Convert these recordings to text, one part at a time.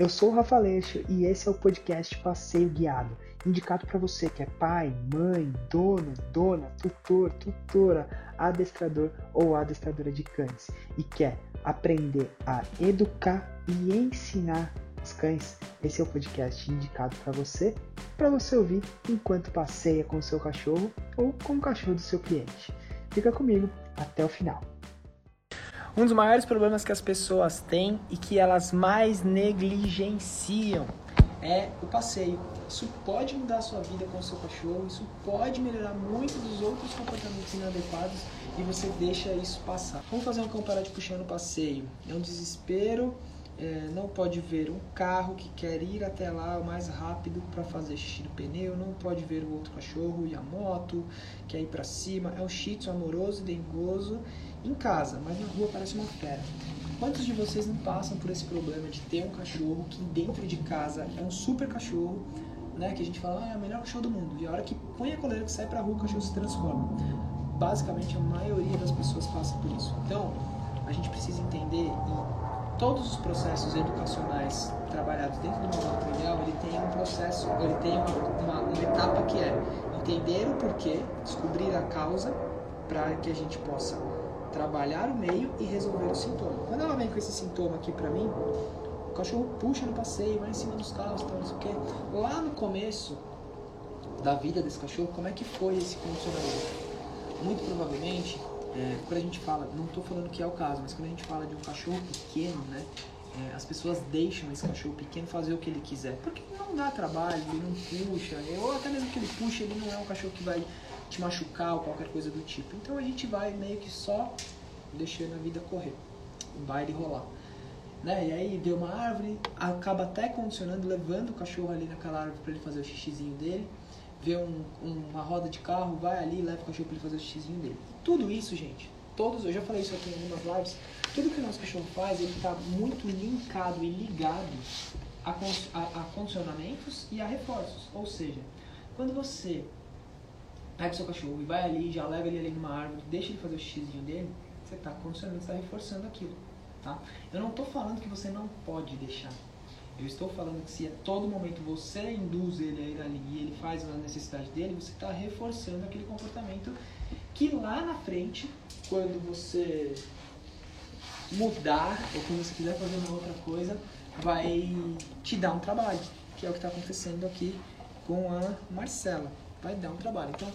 Eu sou o Rafa Leixo e esse é o podcast Passeio Guiado, indicado para você que é pai, mãe, dono, dona, tutor, tutora, adestrador ou adestradora de cães e quer aprender a educar e ensinar os cães. Esse é o podcast indicado para você, para você ouvir enquanto passeia com o seu cachorro ou com o cachorro do seu cliente. Fica comigo até o final. Um dos maiores problemas que as pessoas têm e que elas mais negligenciam é o passeio. Isso pode mudar a sua vida com o seu cachorro, isso pode melhorar muito dos outros comportamentos inadequados e você deixa isso passar. Vamos fazer um comparativo puxando o passeio. É um desespero, é, não pode ver um carro que quer ir até lá o mais rápido para fazer xixi no pneu, não pode ver o outro cachorro e a moto, quer ir para cima. É um shih tzu amoroso e dengoso em casa, mas na rua parece uma fera. Quantos de vocês não passam por esse problema de ter um cachorro que dentro de casa é um super cachorro, né? Que a gente fala, ah, é o melhor cachorro do mundo. E a hora que põe a coleira que sai pra rua, o cachorro se transforma. Basicamente, a maioria das pessoas passa por isso. Então, a gente precisa entender e todos os processos educacionais trabalhados dentro do modelo ideal, ele tem um processo, ele tem uma, uma etapa que é entender o porquê, descobrir a causa para que a gente possa trabalhar o meio e resolver o sintoma. Quando ela vem com esse sintoma aqui pra mim, o cachorro puxa no passeio, vai em cima dos carros, tal, não sei o quê. Lá no começo da vida desse cachorro, como é que foi esse condicionamento? Muito provavelmente, é, quando a gente fala, não estou falando que é o caso, mas quando a gente fala de um cachorro pequeno, né? É, as pessoas deixam esse cachorro pequeno fazer o que ele quiser. Porque não dá trabalho, ele não puxa, ou até mesmo que ele puxa, ele não é um cachorro que vai te machucar ou qualquer coisa do tipo. Então a gente vai meio que só deixando a vida correr, o baile rolar. Né? E aí deu uma árvore, acaba até condicionando, levando o cachorro ali naquela árvore para ele fazer o xixizinho dele. Vê um, uma roda de carro, vai ali e leva o cachorro para ele fazer o xixizinho dele. Tudo isso, gente, todos, eu já falei isso aqui em algumas lives, tudo que o nosso cachorro faz, ele está muito linkado e ligado a, a, a condicionamentos e a reforços. Ou seja, quando você pega o seu cachorro e vai ali, já leva ele ali numa árvore, deixa ele fazer o xizinho dele, você está condicionando, está reforçando aquilo. Tá? Eu não estou falando que você não pode deixar. Eu estou falando que se a todo momento você induz ele a ir ali e ele faz a necessidade dele, você está reforçando aquele comportamento que lá na frente, quando você mudar ou quando você quiser fazer uma outra coisa, vai te dar um trabalho, que é o que está acontecendo aqui com a Marcela vai dar um trabalho. Então,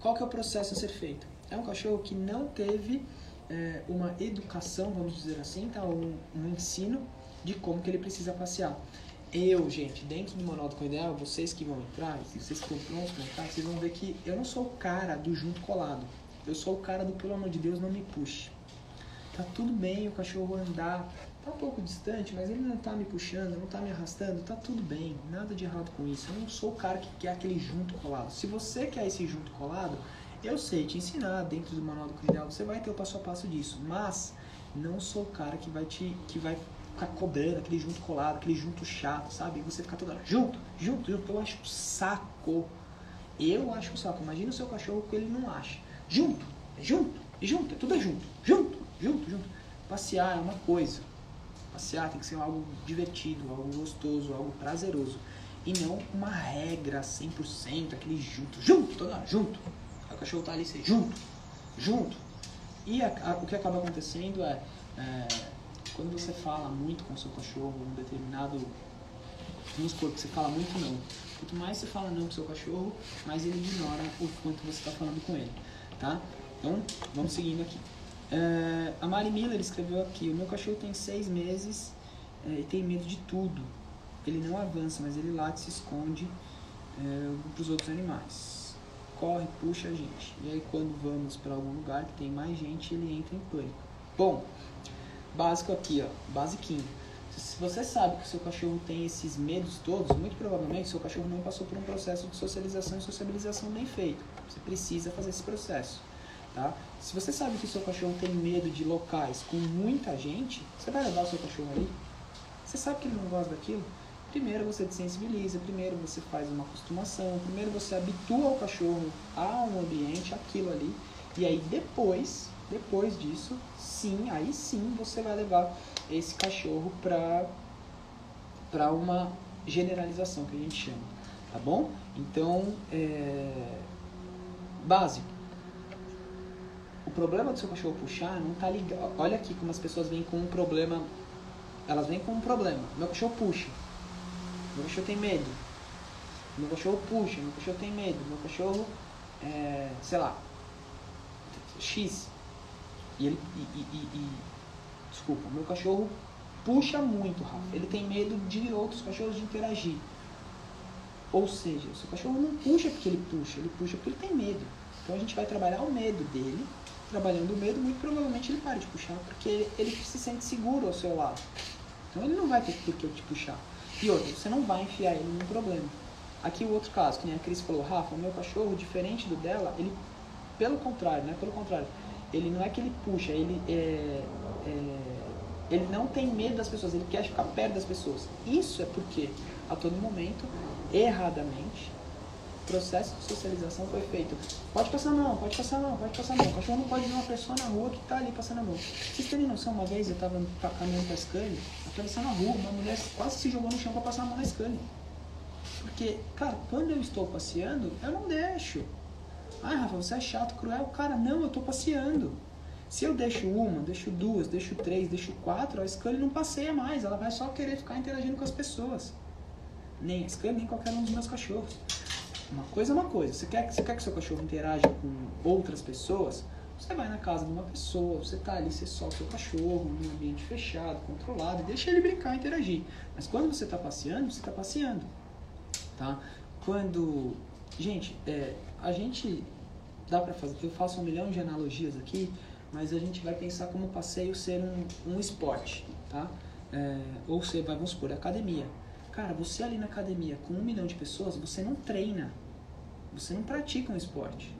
qual que é o processo a ser feito? É um cachorro que não teve é, uma educação, vamos dizer assim, tá? um, um ensino de como que ele precisa passear. Eu, gente, dentro do Manual do Cão Ideal, vocês que vão entrar, vocês que para entrar, vocês vão ver que eu não sou o cara do junto colado. Eu sou o cara do, pelo amor de Deus, não me puxe. Tá tudo bem o cachorro andar tá um pouco distante, mas ele não tá me puxando, não tá me arrastando, tá tudo bem, nada de errado com isso. Eu não sou o cara que quer aquele junto colado. Se você quer esse junto colado, eu sei te ensinar dentro do manual do criador, você vai ter o passo a passo disso, mas não sou o cara que vai te que vai ficar cobrando aquele junto colado, aquele junto chato, sabe? E você ficar toda hora junto, junto, junto. Eu acho saco. Eu acho saco. Imagina o seu cachorro que ele não acha. Junto, é junto, é junto, é tudo é junto, junto, junto, junto. Passear é uma coisa, passear tem que ser algo divertido, algo gostoso, algo prazeroso. E não uma regra 100%, aquele junto, junto, toda hora, junto. O cachorro tá ali, ser junto, junto. E a, a, o que acaba acontecendo é, é, quando você fala muito com o seu cachorro, um determinado. Vamos supor que você fala muito não. Quanto mais você fala não com o seu cachorro, mais ele ignora o quanto você está falando com ele. Tá? Então, vamos seguindo aqui. É, a Mari Miller escreveu aqui: O meu cachorro tem seis meses é, e tem medo de tudo. Ele não avança, mas ele late, se esconde é, para os outros animais. Corre, puxa a gente. E aí, quando vamos para algum lugar que tem mais gente, ele entra em pânico. Bom, básico aqui, ó, basiquinho. Se você sabe que o seu cachorro tem esses medos todos, muito provavelmente seu cachorro não passou por um processo de socialização e sociabilização bem feito. Você precisa fazer esse processo. Tá? Se você sabe que o seu cachorro tem medo de locais com muita gente, você vai levar o seu cachorro ali? Você sabe que ele não gosta daquilo? Primeiro você desensibiliza, primeiro você faz uma acostumação, primeiro você habitua o cachorro a um ambiente, aquilo ali, e aí depois, depois disso, sim, aí sim você vai levar esse cachorro para para uma generalização que a gente chama, tá bom? Então, é... básico. Problema do seu cachorro puxar não tá ligado. Olha aqui como as pessoas vêm com um problema. Elas vêm com um problema. Meu cachorro puxa. Meu cachorro tem medo. Meu cachorro puxa. Meu cachorro tem medo. Meu cachorro, é, sei lá, X. E ele. E, e, e, desculpa, meu cachorro puxa muito, Rafa. Ele tem medo de outros cachorros de interagir. Ou seja, o seu cachorro não puxa porque ele puxa, ele puxa porque ele tem medo. Então a gente vai trabalhar o medo dele. Trabalhando o medo, muito provavelmente ele para de puxar, porque ele se sente seguro ao seu lado. Então ele não vai ter por que te puxar. E outra, você não vai enfiar ele num problema. Aqui o outro caso, que nem a Cris falou, Rafa, o meu cachorro, diferente do dela, ele, pelo contrário, né? Pelo contrário, ele não é que ele puxa, ele é, é, ele não tem medo das pessoas, ele quer ficar perto das pessoas. Isso é porque, a todo momento, erradamente, processo de socialização foi feito. Pode passar mão, pode passar mão, pode passar mão. O cachorro não pode ver uma pessoa na rua que está ali passando a mão. Vocês terem noção, uma vez eu estava caminhando para a Scania, atravessando a rua, uma mulher quase se jogou no chão para passar a mão na Scania. Porque, cara, quando eu estou passeando, eu não deixo. Ai, Rafa, você é chato, cruel. Cara, não, eu estou passeando. Se eu deixo uma, deixo duas, deixo três, deixo quatro, a Scully não passeia mais. Ela vai só querer ficar interagindo com as pessoas. Nem a Scully, nem qualquer um dos meus cachorros. Uma coisa é uma coisa. Você quer, você quer que seu cachorro interaja com outras pessoas? Você vai na casa de uma pessoa, você tá ali, você solta o seu cachorro num ambiente fechado, controlado, e deixa ele brincar e interagir. Mas quando você está passeando, você está passeando. Tá? Quando. Gente, é, a gente dá para fazer. Eu faço um milhão de analogias aqui, mas a gente vai pensar como passeio ser um, um esporte, tá? É, ou vai, vamos supor, academia. Cara, você ali na academia com um milhão de pessoas, você não treina, você não pratica um esporte.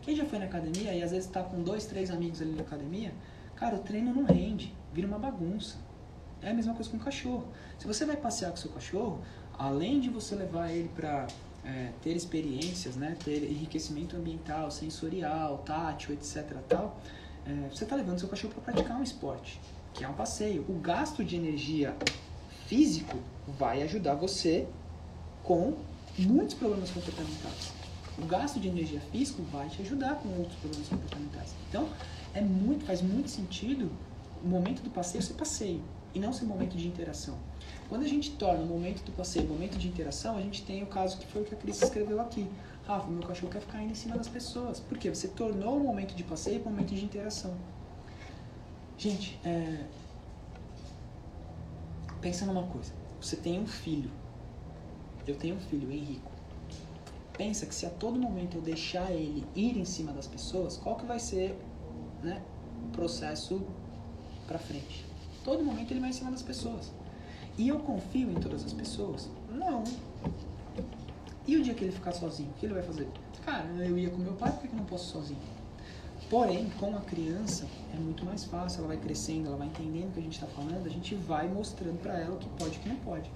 Quem já foi na academia e às vezes está com dois, três amigos ali na academia, cara, o treino não rende, vira uma bagunça. É a mesma coisa com o cachorro. Se você vai passear com o seu cachorro, além de você levar ele para é, ter experiências, né, ter enriquecimento ambiental, sensorial, tátil, etc. Tal, é, você está levando seu cachorro para praticar um esporte, que é um passeio. O gasto de energia físico vai ajudar você com muitos problemas comportamentais. O gasto de energia físico vai te ajudar com outros problemas comportamentais. Então, é muito, faz muito sentido o momento do passeio ser passeio e não ser momento de interação. Quando a gente torna o momento do passeio momento de interação, a gente tem o caso que foi o que a Cris escreveu aqui. Rafa, meu cachorro quer ficar indo em cima das pessoas. Por quê? Você tornou o momento de passeio momento de interação. Gente, é... pensa numa coisa. Você tem um filho. Eu tenho um filho, Henrico. Pensa que se a todo momento eu deixar ele ir em cima das pessoas, qual que vai ser né, o processo para frente? Todo momento ele vai em cima das pessoas. E eu confio em todas as pessoas? Não. E o dia que ele ficar sozinho, o que ele vai fazer? Cara, eu ia com meu pai, por que eu não posso sozinho? Porém, com a criança é muito mais fácil, ela vai crescendo, ela vai entendendo o que a gente está falando, a gente vai mostrando para ela o que pode e o que não pode.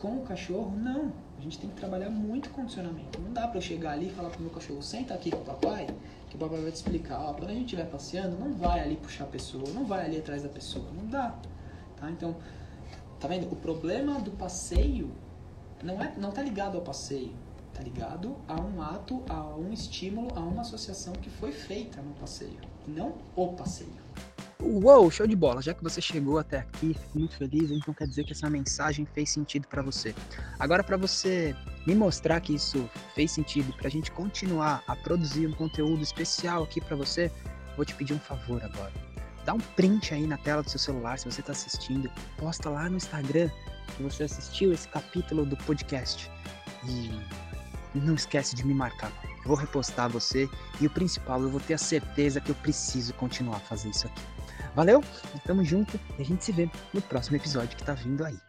Com o cachorro, não. A gente tem que trabalhar muito condicionamento. Não dá para eu chegar ali e falar pro meu cachorro, senta aqui com o papai, que o papai vai te explicar. Ó, quando a gente estiver passeando, não vai ali puxar a pessoa, não vai ali atrás da pessoa. Não dá. Tá? Então, Tá vendo? O problema do passeio não, é, não tá ligado ao passeio. Tá ligado a um ato, a um estímulo, a uma associação que foi feita no passeio. Não o passeio. Uou, show de bola! Já que você chegou até aqui, fico muito feliz, então quer dizer que essa mensagem fez sentido para você. Agora, para você me mostrar que isso fez sentido, para a gente continuar a produzir um conteúdo especial aqui para você, vou te pedir um favor agora dá um print aí na tela do seu celular se você está assistindo, posta lá no Instagram que você assistiu esse capítulo do podcast e não esquece de me marcar. Eu vou repostar você e o principal, eu vou ter a certeza que eu preciso continuar fazendo isso aqui. Valeu? Tamo junto e a gente se vê no próximo episódio que tá vindo aí.